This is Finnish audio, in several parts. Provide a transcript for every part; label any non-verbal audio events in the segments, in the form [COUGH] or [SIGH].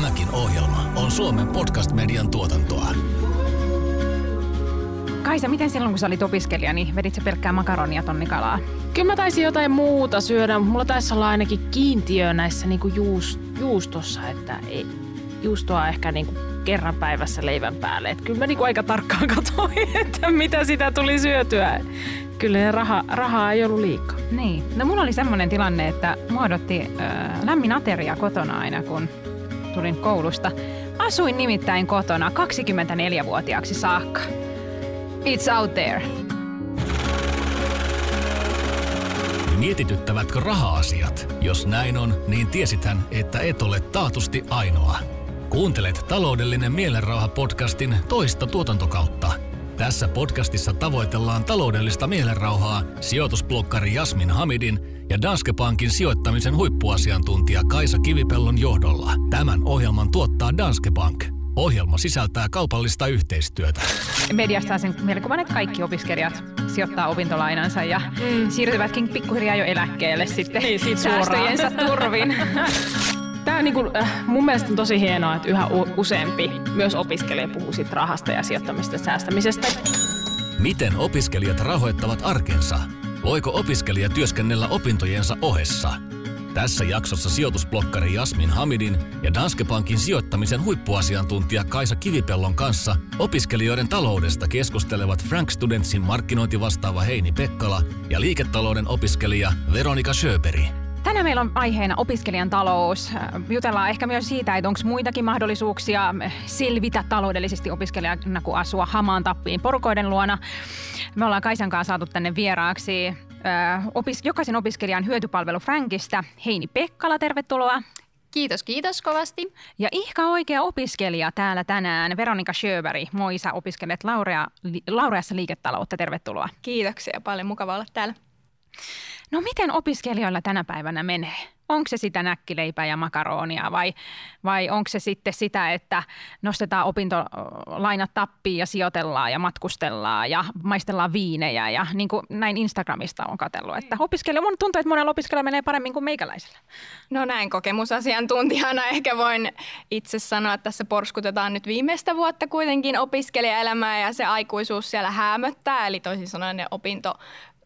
Tämäkin ohjelma on Suomen podcast-median tuotantoa. Kaisa, miten silloin kun sä olit opiskelija, niin vedit sä pelkkää makaronia tonnikalaa? Kyllä mä taisin jotain muuta syödä. Mulla taisi olla ainakin kiintiö näissä niinku juust, juustossa, että ei, juustoa ehkä niinku kerran päivässä leivän päälle. Et kyllä mä niinku aika tarkkaan [LAUGHS] katsoin, että mitä sitä tuli syötyä. Kyllä raha, rahaa ei ollut liikaa. Niin. No mulla oli semmoinen tilanne, että muodotti äh, lämmin ateria kotona aina, kun tulin koulusta. Asuin nimittäin kotona 24-vuotiaaksi saakka. It's out there. Mietityttävätkö raha-asiat? Jos näin on, niin tiesithän, että et ole taatusti ainoa. Kuuntelet taloudellinen mielenrauha-podcastin toista tuotantokautta. Tässä podcastissa tavoitellaan taloudellista mielenrauhaa sijoitusblokkari Jasmin Hamidin ja Danske Bankin sijoittamisen huippuasiantuntija Kaisa Kivipellon johdolla. Tämän ohjelman tuottaa Danske Bank. Ohjelma sisältää kaupallista yhteistyötä. Mediasta sen mielikuvan, että kaikki opiskelijat sijoittaa opintolainansa ja mm. siirtyvätkin pikkuhiljaa jo eläkkeelle sitten Niin, siitä säästöjensä turvin. [LAUGHS] Tämä niin kuin, äh, mun mielestä on tosi hienoa, että yhä useampi myös opiskelija puhuu siitä rahasta ja sijoittamista ja säästämisestä. Miten opiskelijat rahoittavat arkensa? Voiko opiskelija työskennellä opintojensa ohessa? Tässä jaksossa sijoitusblokkari Jasmin Hamidin ja Danske Bankin sijoittamisen huippuasiantuntija Kaisa Kivipellon kanssa opiskelijoiden taloudesta keskustelevat Frank Studentsin markkinointivastaava Heini Pekkala ja liiketalouden opiskelija Veronika Schöberi. Tänään meillä on aiheena opiskelijan talous. Jutellaan ehkä myös siitä, että onko muitakin mahdollisuuksia selvitä taloudellisesti opiskelijana kuin asua hamaan tappiin porukoiden luona. Me ollaan Kaisan kanssa saatu tänne vieraaksi opis- jokaisen opiskelijan hyötypalvelu Frankista. Heini Pekkala, tervetuloa. Kiitos, kiitos kovasti. Ja ihka oikea opiskelija täällä tänään, Veronika Schöberi. Moi, sä opiskelet Laurea, li, Laureassa liiketaloutta. Tervetuloa. Kiitoksia, paljon mukava olla täällä. No miten opiskelijoilla tänä päivänä menee? Onko se sitä näkkileipää ja makaronia vai, vai onko se sitten sitä, että nostetaan opintolainat tappiin ja sijoitellaan ja matkustellaan ja maistellaan viinejä ja niin kuin näin Instagramista on katsellut, että opiskelija, mun tuntuu, että monella opiskelijalla menee paremmin kuin meikäläisellä. No näin kokemusasiantuntijana [LAUGHS] ehkä voin itse sanoa, että tässä porskutetaan nyt viimeistä vuotta kuitenkin opiskelijaelämää ja se aikuisuus siellä hämöttää, eli toisin sanoen ne opinto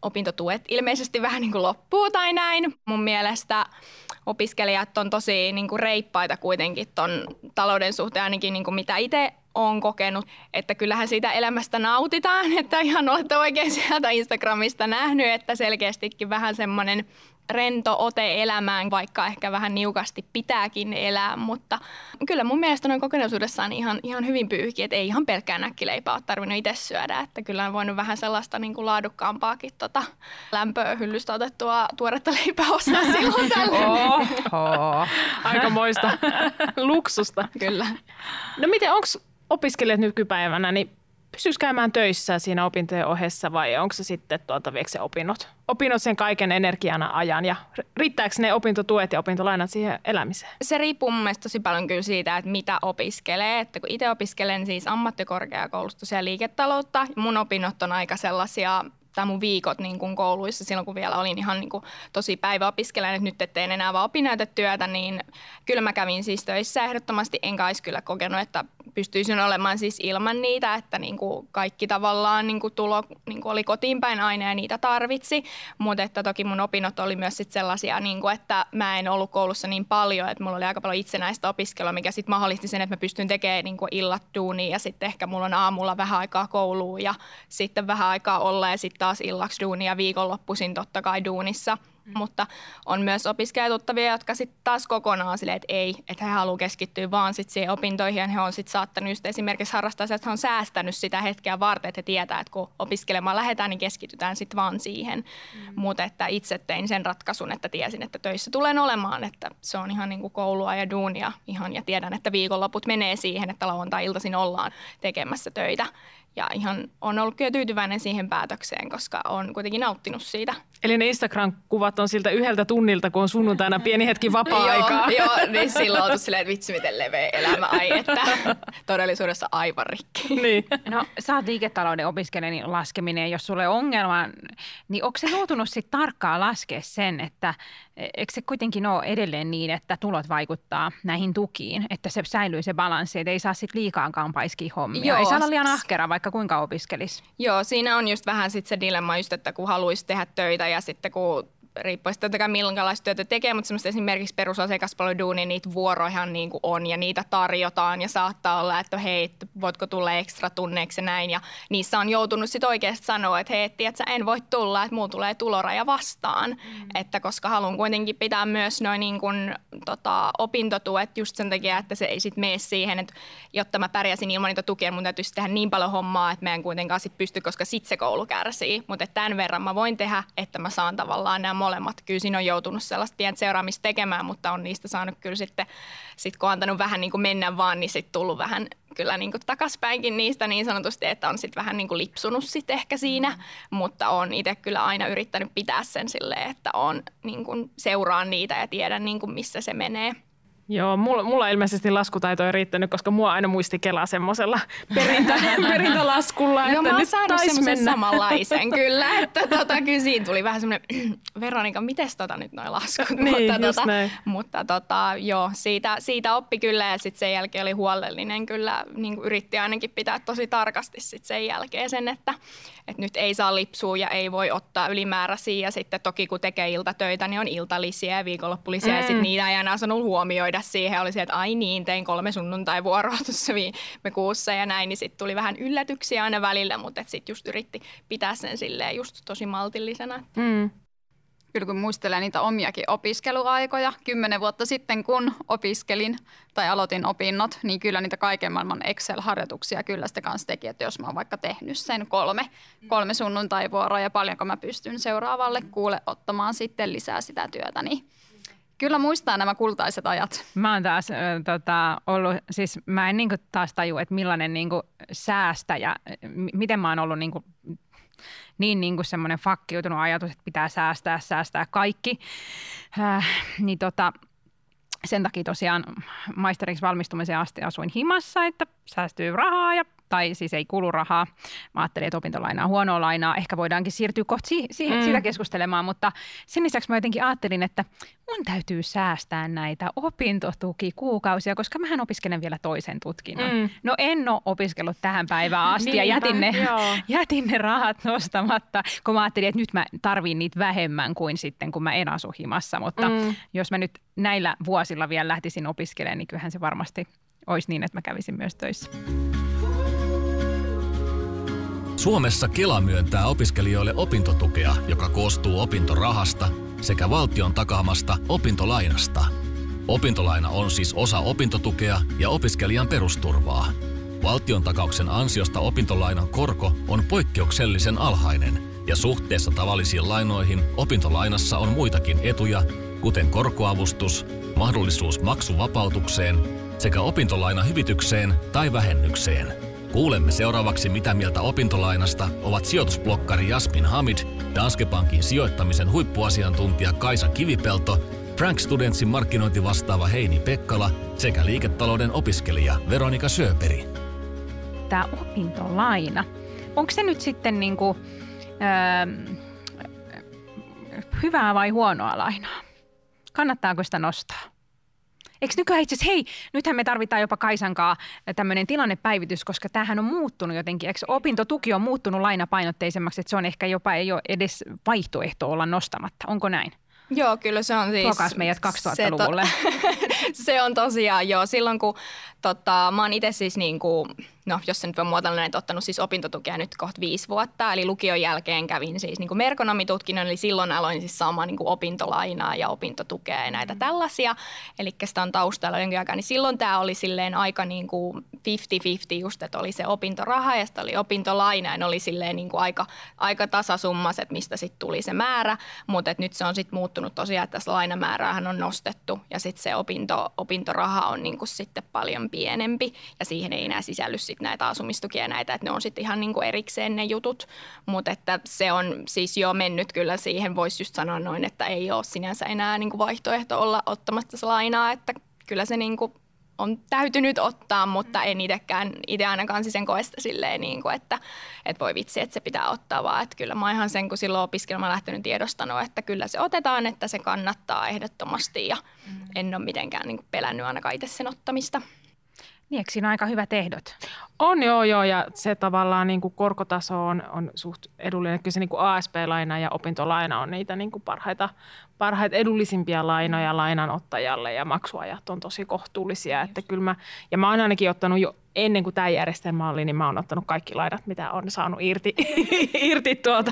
opintotuet ilmeisesti vähän niin kuin loppuu tai näin. Mun mielestä opiskelijat on tosi niin kuin reippaita kuitenkin ton talouden suhteen, ainakin niin kuin mitä itse on kokenut, että kyllähän siitä elämästä nautitaan, [LAUGHS] että ihan olette oikein sieltä Instagramista nähnyt, että selkeästikin vähän semmoinen rento ote elämään, vaikka ehkä vähän niukasti pitääkin elää, mutta kyllä mun mielestä noin kokonaisuudessaan ihan, ihan hyvin pyyhki, että ei ihan pelkkää näkkileipää ole tarvinnut itse syödä, että kyllä on voinut vähän sellaista niin kuin laadukkaampaakin tota, lämpöä hyllystä otettua tuoretta leipää ostaa [LAUGHS] silloin tällöin. Oho, aikamoista luksusta. Kyllä. No miten, onko opiskelijat nykypäivänä, niin pystyykö käymään töissä siinä opintojen ohessa vai onko se sitten tuota, se opinnot? Opinnot sen kaiken energiana ajan ja riittääkö ne opintotuet ja opintolainat siihen elämiseen? Se riippuu mun mielestä tosi paljon kyllä siitä, että mitä opiskelee. Että kun itse opiskelen siis ammattikorkeakoulusta ja liiketaloutta, mun opinnot on aika sellaisia tai mun viikot niin kuin kouluissa silloin, kun vielä olin ihan niin kuin tosi päiväopiskelijan, että nyt et teen enää vaan opinnäytetyötä, niin kyllä mä kävin siis töissä ehdottomasti, enkä olisi kyllä kokenut, että pystyisin olemaan siis ilman niitä, että niin kuin kaikki tavallaan niin kuin tulo niin kuin oli kotiin päin aina ja niitä tarvitsi, mutta että toki mun opinnot oli myös sit sellaisia, niin kuin, että mä en ollut koulussa niin paljon, että mulla oli aika paljon itsenäistä opiskelua, mikä sitten mahdollisti sen, että mä pystyn tekemään niin kuin illat duunia ja sitten ehkä mulla on aamulla vähän aikaa kouluun ja sitten vähän aikaa olla ja sitten taas illaksi duunia viikonloppuisin totta kai duunissa. Mm. Mutta on myös opiskelijatuttavia, jotka sitten taas kokonaan silleen, että ei, että he haluaa keskittyä vaan sit siihen opintoihin. Ja he on sitten saattanut just esimerkiksi harrastaa että he on säästänyt sitä hetkeä varten, että he tietää, että kun opiskelemaan lähdetään, niin keskitytään sitten vaan siihen. Mm. Mutta että itse tein sen ratkaisun, että tiesin, että töissä tulen olemaan, että se on ihan niin kuin koulua ja duunia ihan ja tiedän, että viikonloput menee siihen, että lauantai-iltaisin ollaan tekemässä töitä. Ja ihan on ollut kyllä tyytyväinen siihen päätökseen, koska on kuitenkin nauttinut siitä. Eli ne Instagram-kuvat on siltä yhdeltä tunnilta, kun on sunnuntaina pieni hetki vapaa-aikaa. joo, joo, niin silloin on silleen, että vitsi miten leveä elämä, ai että todellisuudessa aivan rikki. Niin. No sä oot liiketalouden opiskelija, niin laskeminen, jos sulle on ongelma, niin onko se joutunut sitten tarkkaan laskea sen, että eikö se kuitenkin ole edelleen niin, että tulot vaikuttaa näihin tukiin, että se säilyy se balanssi, että ei saa sitten liikaakaan paiskia hommia. Joo. Ei saa olla liian ahkera, vaikka kuinka opiskelisi. Joo, siinä on just vähän sitten se dilemma just, että kun haluaisi tehdä töitä ja sitten kun riippuen totta kai minkälaista työtä tekee, mutta semmoista esimerkiksi perusasiakaspalveluduunia, niitä vuoroja niin kuin on ja niitä tarjotaan ja saattaa olla, että hei, voitko tulla ekstra tunneiksi ja näin. Ja niissä on joutunut sitten oikeasti sanoa, että hei, että en voi tulla, että mulla tulee tuloraja vastaan, mm. että koska haluan kuitenkin pitää myös noin niin kuin, tota, opintotuet just sen takia, että se ei sitten mene siihen, että jotta mä pärjäsin ilman niitä tukia, mun täytyisi tehdä niin paljon hommaa, että mä en kuitenkaan sit pysty, koska sitten se koulu kärsii, mutta tämän verran mä voin tehdä, että mä saan tavallaan nämä molemmat. Kyllä siinä on joutunut sellaista pientä seuraamista tekemään, mutta on niistä saanut kyllä sitten, sit kun on antanut vähän niin kuin mennä vaan, niin sitten tullut vähän kyllä niin kuin takaspäinkin niistä niin sanotusti, että on sitten vähän niin kuin lipsunut sitten ehkä siinä, mm. mutta on itse kyllä aina yrittänyt pitää sen silleen, että on niin kuin seuraan niitä ja tiedän niin kuin missä se menee. Joo, mulla, mulla ilmeisesti laskutaito ei riittänyt, koska mua aina muisti Kela semmoisella perintä, [LAUGHS] perintälaskulla. Joo, mä oon saanut semmoisen samanlaisen [LAUGHS] kyllä, että tota, kyllä siinä tuli vähän semmoinen, [CLEARS THROAT] Veronika, miten tota nyt noin laskut? [LAUGHS] niin, mutta, tota, näin. mutta tota, joo, siitä, siitä oppi kyllä ja sitten sen jälkeen oli huolellinen kyllä, niin yritti ainakin pitää tosi tarkasti sit sen jälkeen sen, että, että nyt ei saa lipsua ja ei voi ottaa ylimääräisiä ja sitten toki kun tekee iltatöitä, niin on iltalisiä ja viikonloppulisia mm. ja sitten niitä ei aina sanonut huomioida siihen. Oli se, että ai niin, tein kolme sunnuntai-vuoroa [LAUGHS] tuossa viime kuussa ja näin, niin sitten tuli vähän yllätyksiä aina välillä, mutta sitten just yritti pitää sen silleen just tosi maltillisena. Mm kyllä kun muistelee niitä omiakin opiskeluaikoja, kymmenen vuotta sitten kun opiskelin tai aloitin opinnot, niin kyllä niitä kaiken maailman Excel-harjoituksia kyllä sitä kanssa teki, että jos mä oon vaikka tehnyt sen kolme, kolme sunnuntaivuoroa ja paljonko mä pystyn seuraavalle kuule ottamaan sitten lisää sitä työtä, niin Kyllä muistaa nämä kultaiset ajat. Mä oon taas äh, tota, ollut, siis mä en niinku taas taju, että millainen niinku säästäjä, m- miten mä oon ollut niinku niin, niin kuin semmoinen fakkiutunut ajatus, että pitää säästää, säästää kaikki. Äh, niin tota, sen takia tosiaan maisteriksi valmistumiseen asti asuin himassa, että säästyy rahaa ja tai siis ei kulu rahaa. Mä ajattelin, että opintolainaa huonoa lainaa. Ehkä voidaankin siirtyä kohta si- si- mm. sitä keskustelemaan, mutta sen lisäksi mä jotenkin ajattelin, että mun täytyy säästää näitä opintotukikuukausia, koska mähän opiskelen vielä toisen tutkinnon. Mm. No en ole opiskellut tähän päivään asti ja jätin ne, [LAUGHS] jätin ne rahat nostamatta, kun mä ajattelin, että nyt mä tarviin niitä vähemmän kuin sitten, kun mä en asu himassa. Mutta mm. jos mä nyt näillä vuosilla vielä lähtisin opiskelemaan, niin kyllähän se varmasti olisi niin, että mä kävisin myös töissä. Suomessa Kela myöntää opiskelijoille opintotukea, joka koostuu opintorahasta sekä valtion takaamasta opintolainasta. Opintolaina on siis osa opintotukea ja opiskelijan perusturvaa. Valtion takauksen ansiosta opintolainan korko on poikkeuksellisen alhainen ja suhteessa tavallisiin lainoihin opintolainassa on muitakin etuja, kuten korkoavustus, mahdollisuus maksuvapautukseen sekä opintolaina hyvitykseen tai vähennykseen – Kuulemme seuraavaksi, mitä mieltä opintolainasta ovat sijoitusblokkari Jasmin Hamid, Danske Bankin sijoittamisen huippuasiantuntija Kaisa Kivipelto, Frank Studentsin markkinointivastaava Heini Pekkala sekä liiketalouden opiskelija Veronika Söperi. Tämä opintolaina, onko se nyt sitten niinku, öö, hyvää vai huonoa lainaa? Kannattaako sitä nostaa? Eikö nykyään itse asiassa, hei, nythän me tarvitaan jopa Kaisankaa tämmöinen tilannepäivitys, koska tämähän on muuttunut jotenkin. Eikö opintotuki on muuttunut lainapainotteisemmaksi, että se on ehkä jopa ei ole edes vaihtoehto olla nostamatta. Onko näin? Joo, kyllä se on siis... Tuokaas meidät 2000-luvulle. Se, to, [LAUGHS] se on tosiaan joo. Silloin kun tota, mä oon itse siis niin kuin, no jos se nyt voi muotoilla että ottanut siis opintotukea nyt kohta viisi vuotta. Eli lukion jälkeen kävin siis niin kuin merkonomitutkinnon, eli silloin aloin siis saamaan niin kuin opintolainaa ja opintotukea ja näitä mm. tällaisia. Eli sitä on taustalla jonkin aikaa, niin silloin tämä oli silleen aika niin kuin 50-50 just, että oli se opintoraha ja sitten oli opintolaina ja ne oli silleen niin kuin aika, aika tasasummaset, mistä sitten tuli se määrä. Mutta nyt se on sitten muuttunut tosiaan, että tässä lainamääräähän on nostettu ja sitten se opinto, opintoraha on niin kuin sitten paljon pienempi ja siihen ei enää sisälly sit näitä asumistukia näitä, että ne on sitten ihan niin kuin erikseen ne jutut, mutta että se on siis jo mennyt kyllä siihen, voisi just sanoa noin, että ei ole sinänsä enää niin kuin vaihtoehto olla ottamatta se lainaa, että kyllä se niin kuin on täytynyt ottaa, mutta en itsekään, itse ainakaan siis sen koesta silleen, niin kuin, että, että voi vitsi, että se pitää ottaa, vaan että kyllä mä ihan sen, kun silloin opiskelemaan lähtenyt tiedostanut, että kyllä se otetaan, että se kannattaa ehdottomasti ja en ole mitenkään niin kuin pelännyt ainakaan itse sen ottamista. Niin, eikö siinä aika hyvät ehdot? On joo, joo, ja se tavallaan niin kuin korkotaso on, on suht edullinen. Kyllä se niin kuin ASP-laina ja opintolaina on niitä niin kuin parhaita, parhaita edullisimpia lainoja lainanottajalle ja maksuajat on tosi kohtuullisia. Että kyllä mä, ja mä oon ainakin ottanut jo ennen kuin tämä järjestelmä oli, niin mä oon ottanut kaikki lainat, mitä on saanut irti, [LAUGHS] irti tuota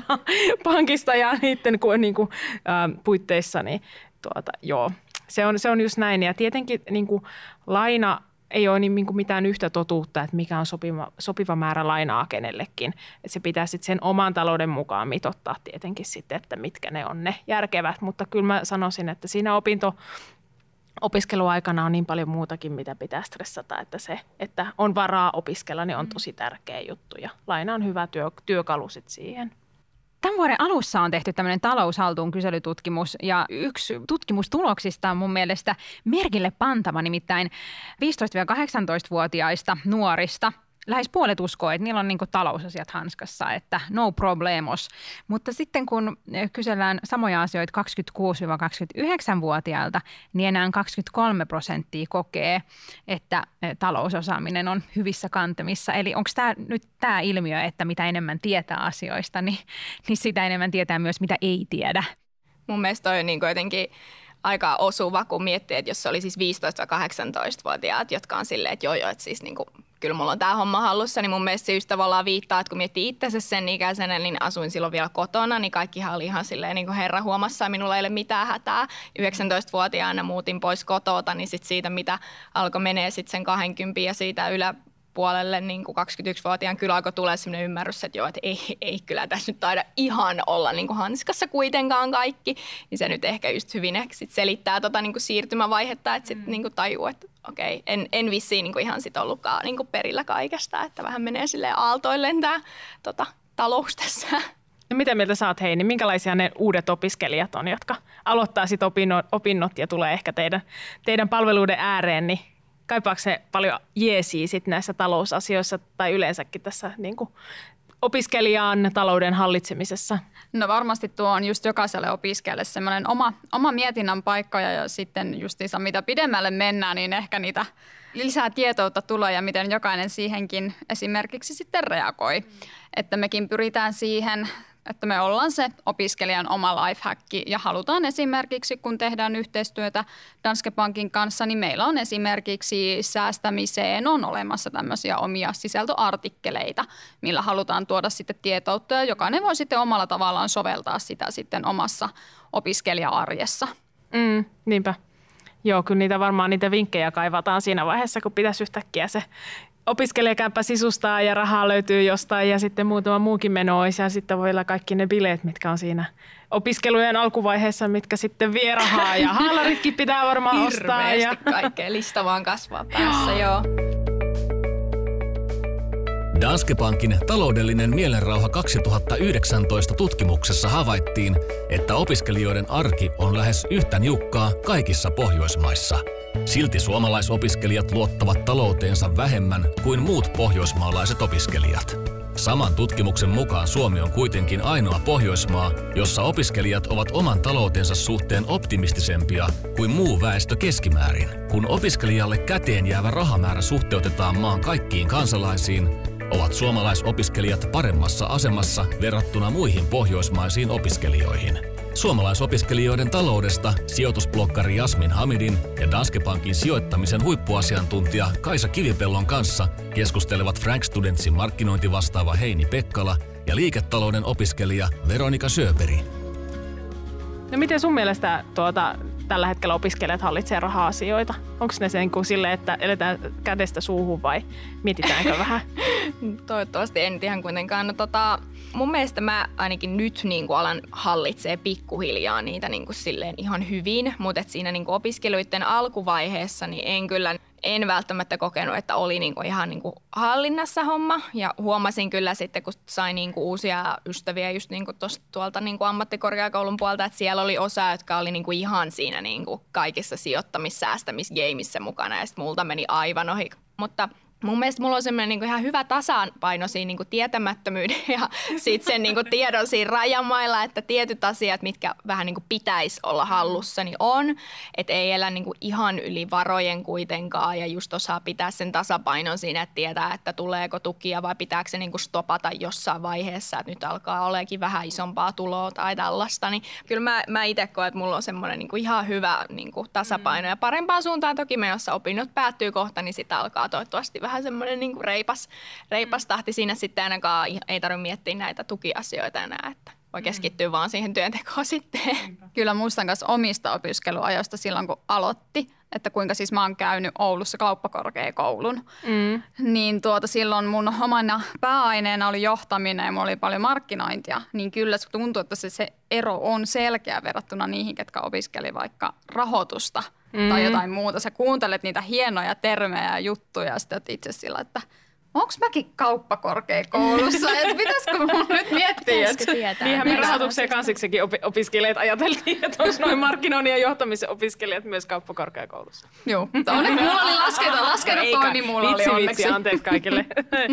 pankista ja niiden niin kuin, äh, puitteissa, niin tuota, joo. Se on, se on just näin. Ja tietenkin niin kuin laina ei ole niin kuin mitään yhtä totuutta, että mikä on sopiva, sopiva määrä lainaa kenellekin. Että se pitää sitten sen oman talouden mukaan mitottaa tietenkin sitten, että mitkä ne on ne järkevät. Mutta kyllä mä sanoisin, että siinä opinto, opiskeluaikana on niin paljon muutakin, mitä pitää stressata, että se, että on varaa opiskella, niin on tosi tärkeä juttu ja laina on hyvä työ, työkalu sit siihen. Tämän vuoden alussa on tehty tämmöinen taloushaltuun kyselytutkimus ja yksi tutkimustuloksista on mun mielestä merkille pantava, nimittäin 15-18-vuotiaista nuorista – lähes puolet uskoo, että niillä on niin talousasiat hanskassa, että no problemos. Mutta sitten kun kysellään samoja asioita 26-29-vuotiailta, niin enää 23 prosenttia kokee, että talousosaaminen on hyvissä kantamissa. Eli onko tämä nyt tämä ilmiö, että mitä enemmän tietää asioista, niin, niin sitä enemmän tietää myös, mitä ei tiedä? Mun mielestä on niin jotenkin aika osuva, kun miettii, että jos se oli siis 15-18-vuotiaat, jotka on silleen, että joo joo, että siis niin kuin kyllä mulla on tämä homma hallussa, niin mun mielestä se just tavallaan viittaa, että kun miettii itsensä sen ikäisenä, niin asuin silloin vielä kotona, niin kaikkihan oli ihan silleen niin kuin herra huomassa, minulla ei ole mitään hätää. 19-vuotiaana muutin pois kotota, niin sit siitä, mitä alkoi menee sitten sen 20 ja siitä ylä puolelle niin kuin 21-vuotiaan kyllä alkoi tulla sellainen ymmärrys, että joo, että ei, ei kyllä tässä nyt taida ihan olla niin kuin hanskassa kuitenkaan kaikki. Niin se nyt ehkä just hyvin ehkä sit selittää tota niin kuin siirtymävaihetta, että sitten mm. niin kuin tajuu, että okei, en, en vissiin niin kuin ihan sit ollutkaan niin kuin perillä kaikesta, että vähän menee sille aaltoilleen tämä tota, talous tässä. No mitä mieltä saat Heini, niin minkälaisia ne uudet opiskelijat on, jotka aloittaa sitten opinnot, opinnot ja tulee ehkä teidän, teidän palveluiden ääreen, niin kaipaako se paljon jeesiä sit näissä talousasioissa tai yleensäkin tässä niin kuin opiskelijan talouden hallitsemisessa? No varmasti tuo on just jokaiselle opiskelijalle semmoinen oma, oma mietinnän paikka ja, sitten justiinsa mitä pidemmälle mennään, niin ehkä niitä lisää tietoutta tulee ja miten jokainen siihenkin esimerkiksi sitten reagoi. Että mekin pyritään siihen että me ollaan se opiskelijan oma lifehacki ja halutaan esimerkiksi, kun tehdään yhteistyötä Danske Bankin kanssa, niin meillä on esimerkiksi säästämiseen on olemassa tämmöisiä omia sisältöartikkeleita, millä halutaan tuoda sitten tietoutta ja jokainen voi sitten omalla tavallaan soveltaa sitä sitten omassa opiskelija-arjessa. Mm, niinpä. Joo, kyllä niitä varmaan niitä vinkkejä kaivataan siinä vaiheessa, kun pitäisi yhtäkkiä se opiskelijakämppä sisustaa ja rahaa löytyy jostain ja sitten muutama muukin meno olisi ja sitten voi olla kaikki ne bileet, mitkä on siinä opiskelujen alkuvaiheessa, mitkä sitten vie rahaa ja [LAUGHS] haalaritkin pitää varmaan ostaa. Ja... kaikkea, lista vaan kasvaa päässä, joo. Danske Bankin taloudellinen mielenrauha 2019 tutkimuksessa havaittiin, että opiskelijoiden arki on lähes yhtä niukkaa kaikissa Pohjoismaissa – Silti suomalaisopiskelijat luottavat talouteensa vähemmän kuin muut pohjoismaalaiset opiskelijat. Saman tutkimuksen mukaan Suomi on kuitenkin ainoa Pohjoismaa, jossa opiskelijat ovat oman taloutensa suhteen optimistisempia kuin muu väestö keskimäärin. Kun opiskelijalle käteen jäävä rahamäärä suhteutetaan maan kaikkiin kansalaisiin, ovat suomalaisopiskelijat paremmassa asemassa verrattuna muihin pohjoismaisiin opiskelijoihin. Suomalaisopiskelijoiden taloudesta sijoitusblokkari Jasmin Hamidin ja Danske Bankin sijoittamisen huippuasiantuntija Kaisa Kivipellon kanssa keskustelevat Frank Studentsin markkinointivastaava Heini Pekkala ja liiketalouden opiskelija Veronika Söperi. No miten sun mielestä tuota, tällä hetkellä opiskelijat hallitsee raha-asioita? Onko ne sen kuin sille, että eletään kädestä suuhun vai mietitäänkö [LAUGHS] vähän? Toivottavasti en ihan kuitenkaan. No, tota, mun mielestä mä ainakin nyt niin kuin alan hallitsee pikkuhiljaa niitä niin kuin silleen ihan hyvin, mutta siinä niin kuin opiskeluiden alkuvaiheessa niin en kyllä en välttämättä kokenut, että oli niinku ihan niinku hallinnassa homma. Ja huomasin kyllä sitten, kun sain niinku uusia ystäviä just niinku tosta, tuolta niinku ammattikorkeakoulun puolta, että siellä oli osa, jotka oli niinku ihan siinä niinku kaikissa sijoittamis-, säästämisgeimissä mukana. Ja sitten multa meni aivan ohi. Mutta – mun mielestä mulla on semmoinen niin ihan hyvä tasapaino siinä niin tietämättömyyden [LAUGHS] ja sitten sen niin tiedon siinä rajamailla, että tietyt asiat, mitkä vähän niin pitäisi olla hallussa, niin on. Että ei elä niin ihan yli varojen kuitenkaan ja just osaa pitää sen tasapainon siinä, että tietää, että tuleeko tukia vai pitääkö se niin stopata jossain vaiheessa, että nyt alkaa oleekin vähän isompaa tuloa tai tällaista. Niin kyllä mä, mä itse koen, että mulla on semmoinen niin ihan hyvä niin tasapaino ja parempaan suuntaan toki menossa opinnot päättyy kohta, niin sitä alkaa toivottavasti vähän vähän semmoinen niin kuin reipas, reipas tahti siinä sitten ainakaan ei tarvitse miettiä näitä tukiasioita enää, että voi mm. keskittyä mm. vaan siihen työntekoon [LAUGHS] sitten. Kyllä muistan myös omista opiskeluajoista silloin, kun aloitti, että kuinka siis mä oon käynyt Oulussa kauppakorkeakoulun. Mm. Niin tuota, silloin mun omana pääaineena oli johtaminen ja mulla oli paljon markkinointia. Niin kyllä se tuntuu, että se, se ero on selkeä verrattuna niihin, ketkä opiskeli vaikka rahoitusta – mm. tai jotain muuta. Sä kuuntelet niitä hienoja termejä ja juttuja ja sitten itse sillä, että onko mäkin kauppakorkeakoulussa, että pitäisikö mun [LAUGHS] nyt miettiä, että... Niinhän me rahoituksen kansiksekin opiskelijat ajateltiin, että olisi noin markkinoinnin ja johtamisen opiskelijat myös kauppakorkeakoulussa. Joo, onneksi mulla oli lasketa, lasketa toimi, mulla vitsi, oli onneksi. Vitsi, anteeksi kaikille.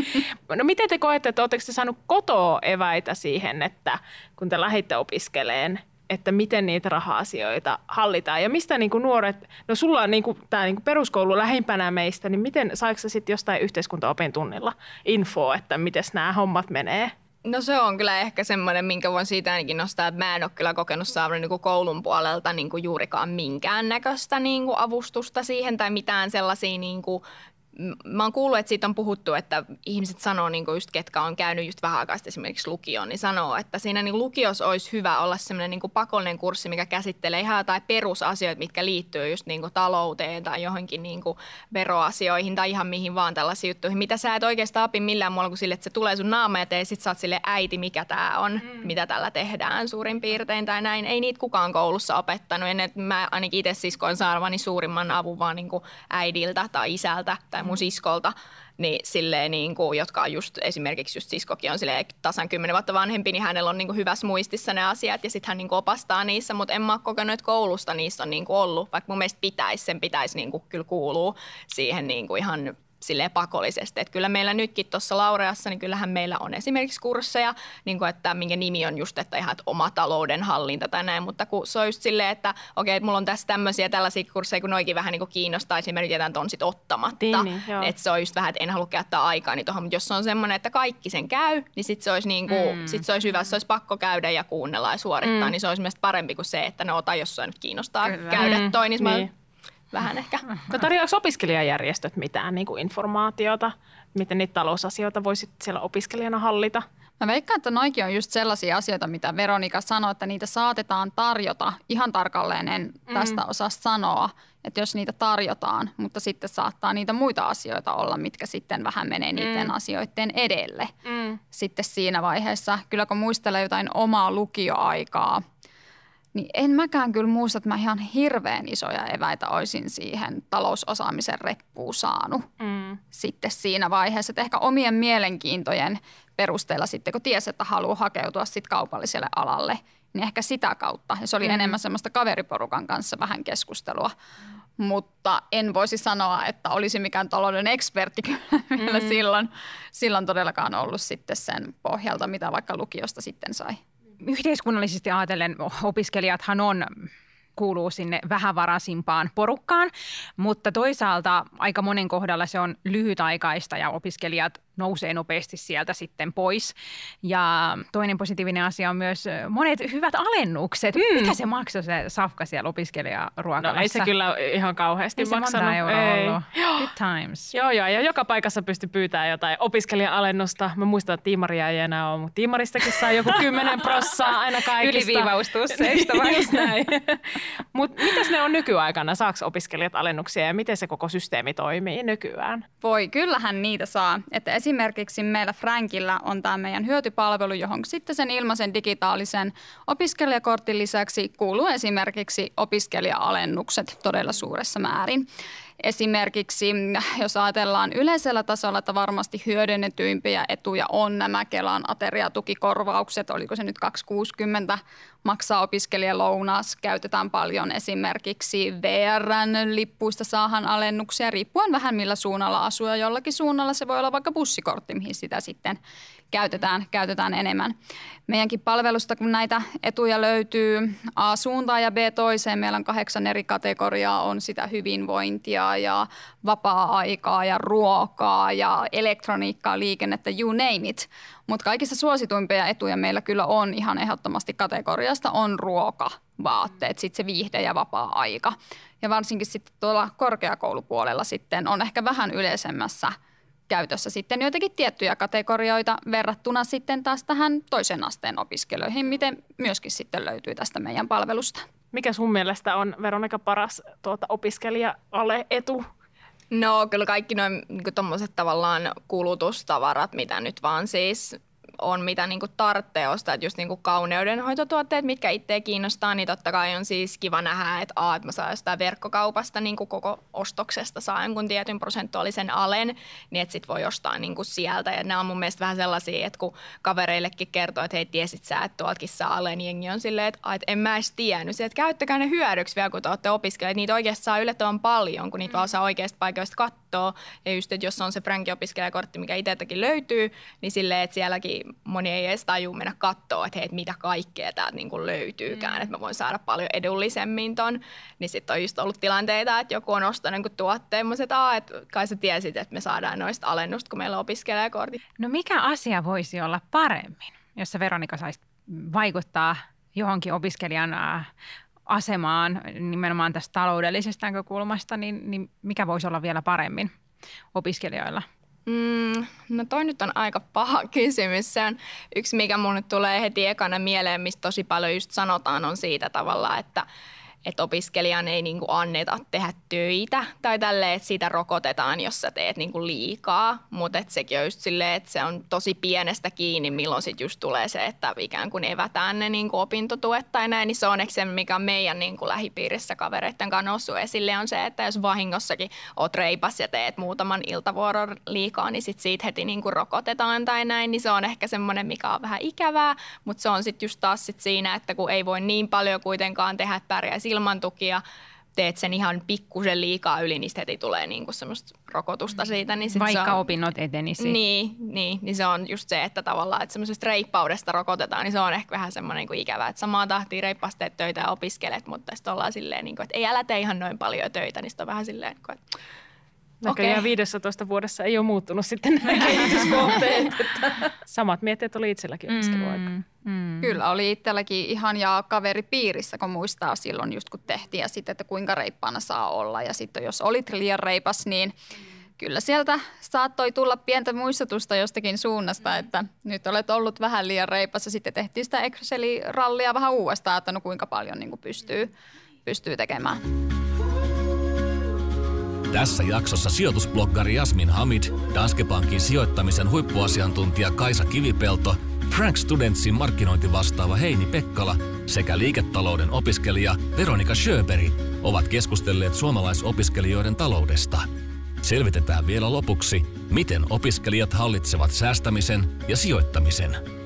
[LAUGHS] no miten te koette, että oletteko te saanut kotoa eväitä siihen, että kun te lähditte opiskeleen, että miten niitä raha-asioita hallitaan. Ja mistä niin kuin nuoret, no sulla on niin kuin, tämä niin kuin peruskoulu lähimpänä meistä, niin miten saiko sitten jostain yhteiskuntaopin tunnilla infoa, että miten nämä hommat menee? No se on kyllä ehkä semmoinen, minkä voin siitä ainakin nostaa, että mä en ole kyllä kokenut saavani niin koulun puolelta niin kuin juurikaan minkäännäköistä niin kuin avustusta siihen tai mitään sellaisia niin kuin mä oon kuullut, että siitä on puhuttu, että ihmiset sanoo, niin kuin just ketkä on käynyt just vähän aikaa esimerkiksi lukioon, niin sanoo, että siinä niin lukios olisi hyvä olla semmoinen niin pakollinen kurssi, mikä käsittelee ihan jotain perusasioita, mitkä liittyy just niin kuin talouteen tai johonkin niin kuin veroasioihin tai ihan mihin vaan tällaisiin juttuihin, mitä sä et oikeastaan opi millään muulla kuin sille, että se tulee sun naama ja sit sä oot sille äiti, mikä tämä on, mm. mitä tällä tehdään suurin piirtein tai näin. Ei niitä kukaan koulussa opettanut. En, että mä ainakin itse siskoin saavani suurimman avun vaan niin kuin äidiltä tai isältä tai mun siskolta, niin silleen niin kuin, jotka on just esimerkiksi just siskokin on silleen tasan kymmenen vuotta vanhempi, niin hänellä on niin kuin hyvässä muistissa ne asiat ja sitten hän niin kuin opastaa niissä, mutta en mä ole kokenut, että koulusta niissä on niin kuin ollut, vaikka mun mielestä pitäisi, sen pitäisi niin kuin kyllä kuulua siihen niin kuin ihan sille pakollisesti. Että kyllä meillä nytkin tuossa Laureassa, niin kyllähän meillä on esimerkiksi kursseja, niin kuin että minkä nimi on just, että ihan että oma talouden hallinta tai näin, mutta kun se on just silleen, että okei, että mulla on tässä tämmöisiä tällaisia kursseja, kun noikin vähän niin kuin kiinnostaa, esimerkiksi jätän ton sit ottamatta. Niin, niin, että se on just vähän, että en halua käyttää aikaa niin tuohon, mutta jos se on semmoinen, että kaikki sen käy, niin sitten se olisi niin kuin, mm. sit se olisi hyvä, se olisi pakko käydä ja kuunnella ja suorittaa, mm. niin se olisi mielestäni parempi kuin se, että no ota, jos nyt kiinnostaa Kyllä. käydä mm. toi, niin, niin vähän ehkä. No tarjoako opiskelijajärjestöt mitään niin kuin informaatiota, miten niitä talousasioita voisit siellä opiskelijana hallita? Mä veikkaan, että noikin on just sellaisia asioita, mitä Veronika sanoi, että niitä saatetaan tarjota. Ihan tarkalleen en mm. tästä osaa sanoa, että jos niitä tarjotaan, mutta sitten saattaa niitä muita asioita olla, mitkä sitten vähän menee niiden mm. asioiden edelle. Mm. Sitten siinä vaiheessa, kyllä kun muistelee jotain omaa lukioaikaa – niin en mäkään kyllä muista, että mä ihan hirveän isoja eväitä olisin siihen talousosaamisen reppuun saanut mm. sitten siinä vaiheessa. Että ehkä omien mielenkiintojen perusteella sitten, kun tiesi, että haluaa hakeutua sitten kaupalliselle alalle, niin ehkä sitä kautta. Ja se oli mm. enemmän semmoista kaveriporukan kanssa vähän keskustelua. Mutta en voisi sanoa, että olisi mikään talouden ekspertti kyllä [LAUGHS] mm. silloin, silloin todellakaan ollut sitten sen pohjalta, mitä vaikka lukiosta sitten sai yhteiskunnallisesti ajatellen opiskelijathan on kuuluu sinne vähävaraisimpaan porukkaan, mutta toisaalta aika monen kohdalla se on lyhytaikaista ja opiskelijat nousee nopeasti sieltä sitten pois. Ja toinen positiivinen asia on myös monet hyvät alennukset. Mm. Mitä se maksoi se safka siellä opiskelijaruokalassa? No ei se kyllä ihan kauheasti ei maksanut. ei. Ollut. Good times. Joo, joo, ja joka paikassa pystyi pyytämään jotain opiskelija-alennusta. Mä muistan, että tiimaria ei enää ole, mutta tiimaristakin saa joku 10 [LAUGHS] prossaa aina kaikista. Yliviivaustusseista vai? Just näin. [LAUGHS] mutta mitäs ne on nykyaikana? Saako opiskelijat alennuksia ja miten se koko systeemi toimii nykyään? Voi, kyllähän niitä saa. Että esimerkiksi meillä Frankilla on tämä meidän hyötypalvelu, johon sitten sen ilmaisen digitaalisen opiskelijakortin lisäksi kuuluu esimerkiksi opiskelija-alennukset todella suuressa määrin. Esimerkiksi jos ajatellaan yleisellä tasolla, että varmasti hyödynnetyimpiä etuja on nämä Kelan ateriatukikorvaukset, oliko se nyt 260 maksaa opiskelijalounas. Käytetään paljon esimerkiksi VRn lippuista saahan alennuksia, riippuen vähän millä suunnalla asuu ja jollakin suunnalla se voi olla vaikka bussikortti, mihin sitä sitten käytetään, käytetään enemmän. Meidänkin palvelusta, kun näitä etuja löytyy A-suuntaan ja B-toiseen, meillä on kahdeksan eri kategoriaa, on sitä hyvinvointia ja vapaa-aikaa ja ruokaa ja elektroniikkaa, liikennettä, you name it. Mutta kaikissa suosituimpia etuja meillä kyllä on ihan ehdottomasti kategoriasta on ruoka, vaatteet, sitten se viihde ja vapaa-aika. Ja varsinkin sitten tuolla korkeakoulupuolella sitten on ehkä vähän yleisemmässä – käytössä sitten joitakin tiettyjä kategorioita verrattuna sitten taas tähän toisen asteen opiskelijoihin, miten myöskin sitten löytyy tästä meidän palvelusta. Mikä sun mielestä on Veronika paras tuota, opiskelija-ale etu? No kyllä kaikki noin niin tavallaan kulutustavarat, mitä nyt vaan siis on, mitä niinku tarvitsee ostaa. Että just niinku kauneudenhoitotuotteet, mitkä itseä kiinnostaa, niin totta kai on siis kiva nähdä, että, että mä saan jostain verkkokaupasta niinku koko ostoksesta saa jonkun tietyn prosentuaalisen alen, niin että sit voi ostaa niinku sieltä. Ja nämä on mun mielestä vähän sellaisia, että kun kavereillekin kertoo, että hei, tiesit sä, että tuoltakin saa alen, niin jengi on silleen, että, että en mä edes tiennyt. Että käyttäkää ne hyödyksi vielä, kun te olette opiskelijat. Niitä oikeasti saa yllättävän paljon, kun niitä mm. vaan saa oikeasta paikoista katsoa. Ja just, että jos on se Frankin opiskelijakortti, mikä itseltäkin löytyy, niin silleen, että sielläkin moni ei edes tajua mennä katsoa, että hei, että mitä kaikkea täältä niin kuin löytyykään, mm. että mä voin saada paljon edullisemmin ton. Niin sitten on just ollut tilanteita, että joku on ostanut niin tuotteen, mutta että, että kai sä tiesit, että me saadaan noista alennusta, kun meillä on opiskelijakortit. No mikä asia voisi olla paremmin, jos sä Veronika saisit vaikuttaa johonkin opiskelijan asemaan nimenomaan tästä taloudellisesta näkökulmasta, niin, niin mikä voisi olla vielä paremmin opiskelijoilla? Mm, no toi nyt on aika paha [LAUGHS] kysymys. Se on yksi, mikä mun nyt tulee heti ekana mieleen, mistä tosi paljon just sanotaan, on siitä tavalla, että – että opiskelijan ei niin kuin anneta tehdä töitä tai tälleen, että siitä rokotetaan, jos sä teet niin kuin liikaa. Mutta sekin on just silleen, että se on tosi pienestä kiinni, milloin sitten just tulee se, että ikään kuin evätään ne niin kuin opintotuet tai näin. Niin se on se, mikä on meidän niin kuin lähipiirissä kavereiden kanssa noussut esille, on se, että jos vahingossakin oot reipas ja teet muutaman iltavuoron liikaa, niin sitten siitä heti niin kuin rokotetaan tai näin. Niin se on ehkä semmoinen, mikä on vähän ikävää, mutta se on sitten just taas sit siinä, että kun ei voi niin paljon kuitenkaan tehdä, että pärjäisi ilman tukia, teet sen ihan pikkusen liikaa yli, niin heti tulee niinku semmoista rokotusta siitä. Niin sit Vaikka se on, opinnot etenisi. Niin, niin, niin se on just se, että tavallaan että semmoisesta reippaudesta rokotetaan, niin se on ehkä vähän semmoinen niin ikävä, että samaa tahtia reippaasti teet töitä ja opiskelet, mutta sitten ollaan silleen, niin kuin, että ei älä tee ihan noin paljon töitä, niin sitten on vähän silleen, että Näköjään okay. 15 vuodessa ei ole muuttunut sitten nämä kehityskohteet. [LAUGHS] Samat mietteet oli itselläkin opiskeluaika. Mm, mm. Kyllä, oli itselläkin ihan ja kaveripiirissä, kun muistaa silloin just kun tehtiin ja sitten, että kuinka reippaana saa olla. Ja sitten jos olit liian reipas, niin kyllä sieltä saattoi tulla pientä muistutusta jostakin suunnasta, että nyt olet ollut vähän liian reipas ja sitten tehtiin sitä Excel-rallia vähän uudestaan, että no kuinka paljon niin kuin pystyy, pystyy tekemään. Tässä jaksossa sijoitusbloggari Jasmin Hamid, Danske Bankin sijoittamisen huippuasiantuntija Kaisa Kivipelto, Frank Studentsin markkinointivastaava Heini Pekkala sekä liiketalouden opiskelija Veronika Schöberi ovat keskustelleet suomalaisopiskelijoiden taloudesta. Selvitetään vielä lopuksi, miten opiskelijat hallitsevat säästämisen ja sijoittamisen –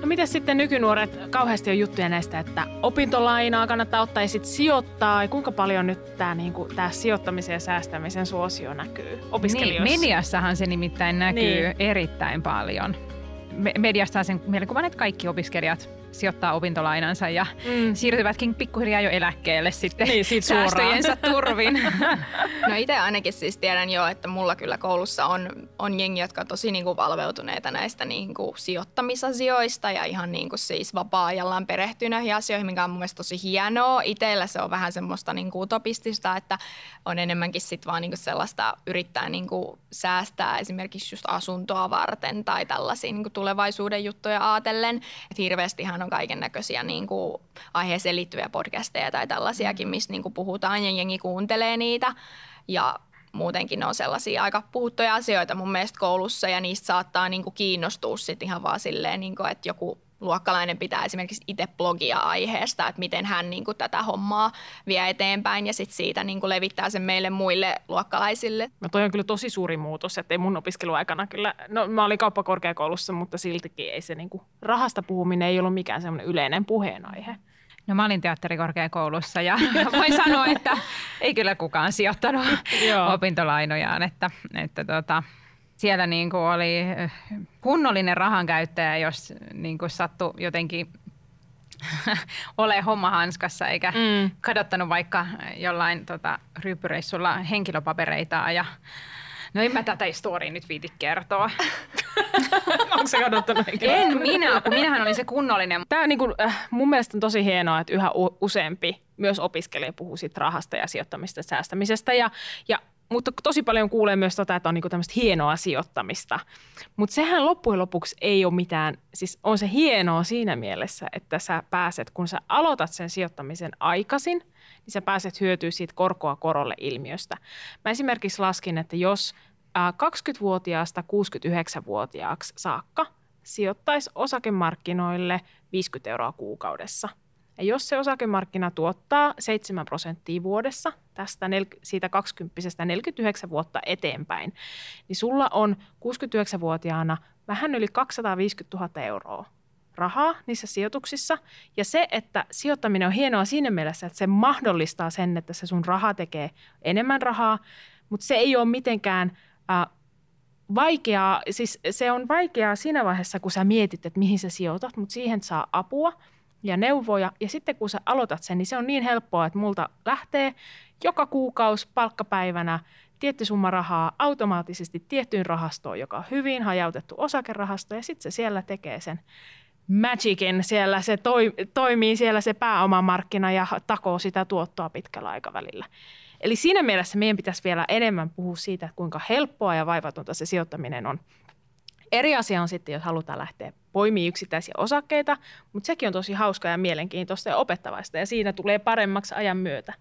No miten sitten nykynuoret, kauheasti on juttuja näistä, että opintolainaa kannattaa ottaa ja sitten sijoittaa. Ja kuinka paljon nyt tämä niinku, tää sijoittamisen ja säästämisen suosio näkyy opiskelijoissa? Niin, mediassahan se nimittäin näkyy niin. erittäin paljon. Me- mediasta sen mielikuvan, että kaikki opiskelijat sijoittaa opintolainansa ja mm. siirtyvätkin pikkuhiljaa jo eläkkeelle sitten niin, säästöjensä turvin. [LAUGHS] No itse ainakin siis tiedän jo, että mulla kyllä koulussa on, on jengi, jotka on tosi niin kuin valveutuneita näistä niin kuin sijoittamisasioista ja ihan niin kuin siis vapaa-ajallaan perehtyy näihin asioihin, mikä on mun mielestä tosi hienoa. Itellä se on vähän semmoista niin kuin utopistista, että on enemmänkin sitten vaan niin kuin sellaista yrittää niin kuin säästää esimerkiksi just asuntoa varten tai tällaisia niin kuin tulevaisuuden juttuja ajatellen. Että hirveästihan on kaiken näköisiä niin kuin aiheeseen liittyviä podcasteja tai tällaisiakin, mm. missä niin kuin puhutaan ja jengi kuuntelee niitä. Ja muutenkin ne on sellaisia aika puhuttuja asioita mun mielestä koulussa ja niistä saattaa niin kuin kiinnostua sitten ihan vaan silleen, niin kuin, että joku luokkalainen pitää esimerkiksi itse blogia aiheesta, että miten hän niin kuin tätä hommaa vie eteenpäin ja sitten siitä niin kuin levittää sen meille muille luokkalaisille. No toi on kyllä tosi suuri muutos, että ei mun opiskeluaikana kyllä, no mä olin kauppakorkeakoulussa, mutta siltikin ei se niin kuin, rahasta puhuminen ei ollut mikään semmoinen yleinen puheenaihe. No mä olin teatterikorkeakoulussa ja [LAUGHS] voin sanoa, että ei kyllä kukaan sijoittanut opintolainojaan, että, että tota, siellä niin kuin oli eh, kunnollinen rahankäyttäjä, jos niin kuin sattui jotenkin [LAUGHS] ole homma hanskassa eikä mm. kadottanut vaikka jollain tota, ryppyreissulla henkilöpapereitaan ja No en mä tätä historiaa nyt viiti kertoa. [LAUGHS] Onko se kadottanut En minä, kun minähän olin se kunnollinen. Tämä niin kuin, äh, mun mielestä on tosi hienoa, että yhä useampi myös opiskelija puhuu siitä rahasta ja sijoittamista säästämisestä. Ja, ja mutta tosi paljon kuulee myös tota, että on niinku tämmöistä hienoa sijoittamista. Mutta sehän loppujen lopuksi ei ole mitään, siis on se hienoa siinä mielessä, että sä pääset, kun sä aloitat sen sijoittamisen aikaisin, niin sä pääset hyötyä siitä korkoa korolle ilmiöstä. Mä esimerkiksi laskin, että jos 20-vuotiaasta 69-vuotiaaksi saakka sijoittaisi osakemarkkinoille 50 euroa kuukaudessa – ja jos se osakemarkkina tuottaa 7 prosenttia vuodessa tästä nel- siitä 20 49 vuotta eteenpäin, niin sulla on 69-vuotiaana vähän yli 250 000 euroa rahaa niissä sijoituksissa. Ja se, että sijoittaminen on hienoa siinä mielessä, että se mahdollistaa sen, että se sun raha tekee enemmän rahaa, mutta se ei ole mitenkään äh, vaikeaa, siis se on vaikeaa siinä vaiheessa, kun sä mietit, että mihin sä sijoitat, mutta siihen saa apua – ja neuvoja. Ja sitten kun sä aloitat sen, niin se on niin helppoa, että multa lähtee joka kuukausi palkkapäivänä tietty summa rahaa automaattisesti tiettyyn rahastoon, joka on hyvin hajautettu osakerahasto, ja sitten se siellä tekee sen magicin, siellä se toi, toimii siellä se pääomamarkkina ja takoo sitä tuottoa pitkällä aikavälillä. Eli siinä mielessä meidän pitäisi vielä enemmän puhua siitä, kuinka helppoa ja vaivatonta se sijoittaminen on. Eri asia on sitten, jos halutaan lähteä poimii yksittäisiä osakkeita, mutta sekin on tosi hauska ja mielenkiintoista ja opettavaista ja siinä tulee paremmaksi ajan myötä.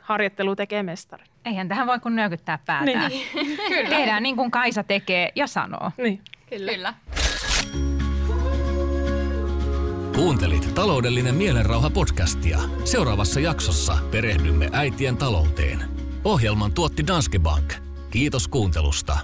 Harjoittelu tekee mestari. Eihän tähän voi kun nyökyttää päätään. Niin. [LAUGHS] Kyllä. Tehdään niin kuin Kaisa tekee ja sanoo. Niin. Kyllä. Kyllä. Kuuntelit taloudellinen mielenrauha podcastia. Seuraavassa jaksossa perehdymme äitien talouteen. Ohjelman tuotti Danske Bank. Kiitos kuuntelusta.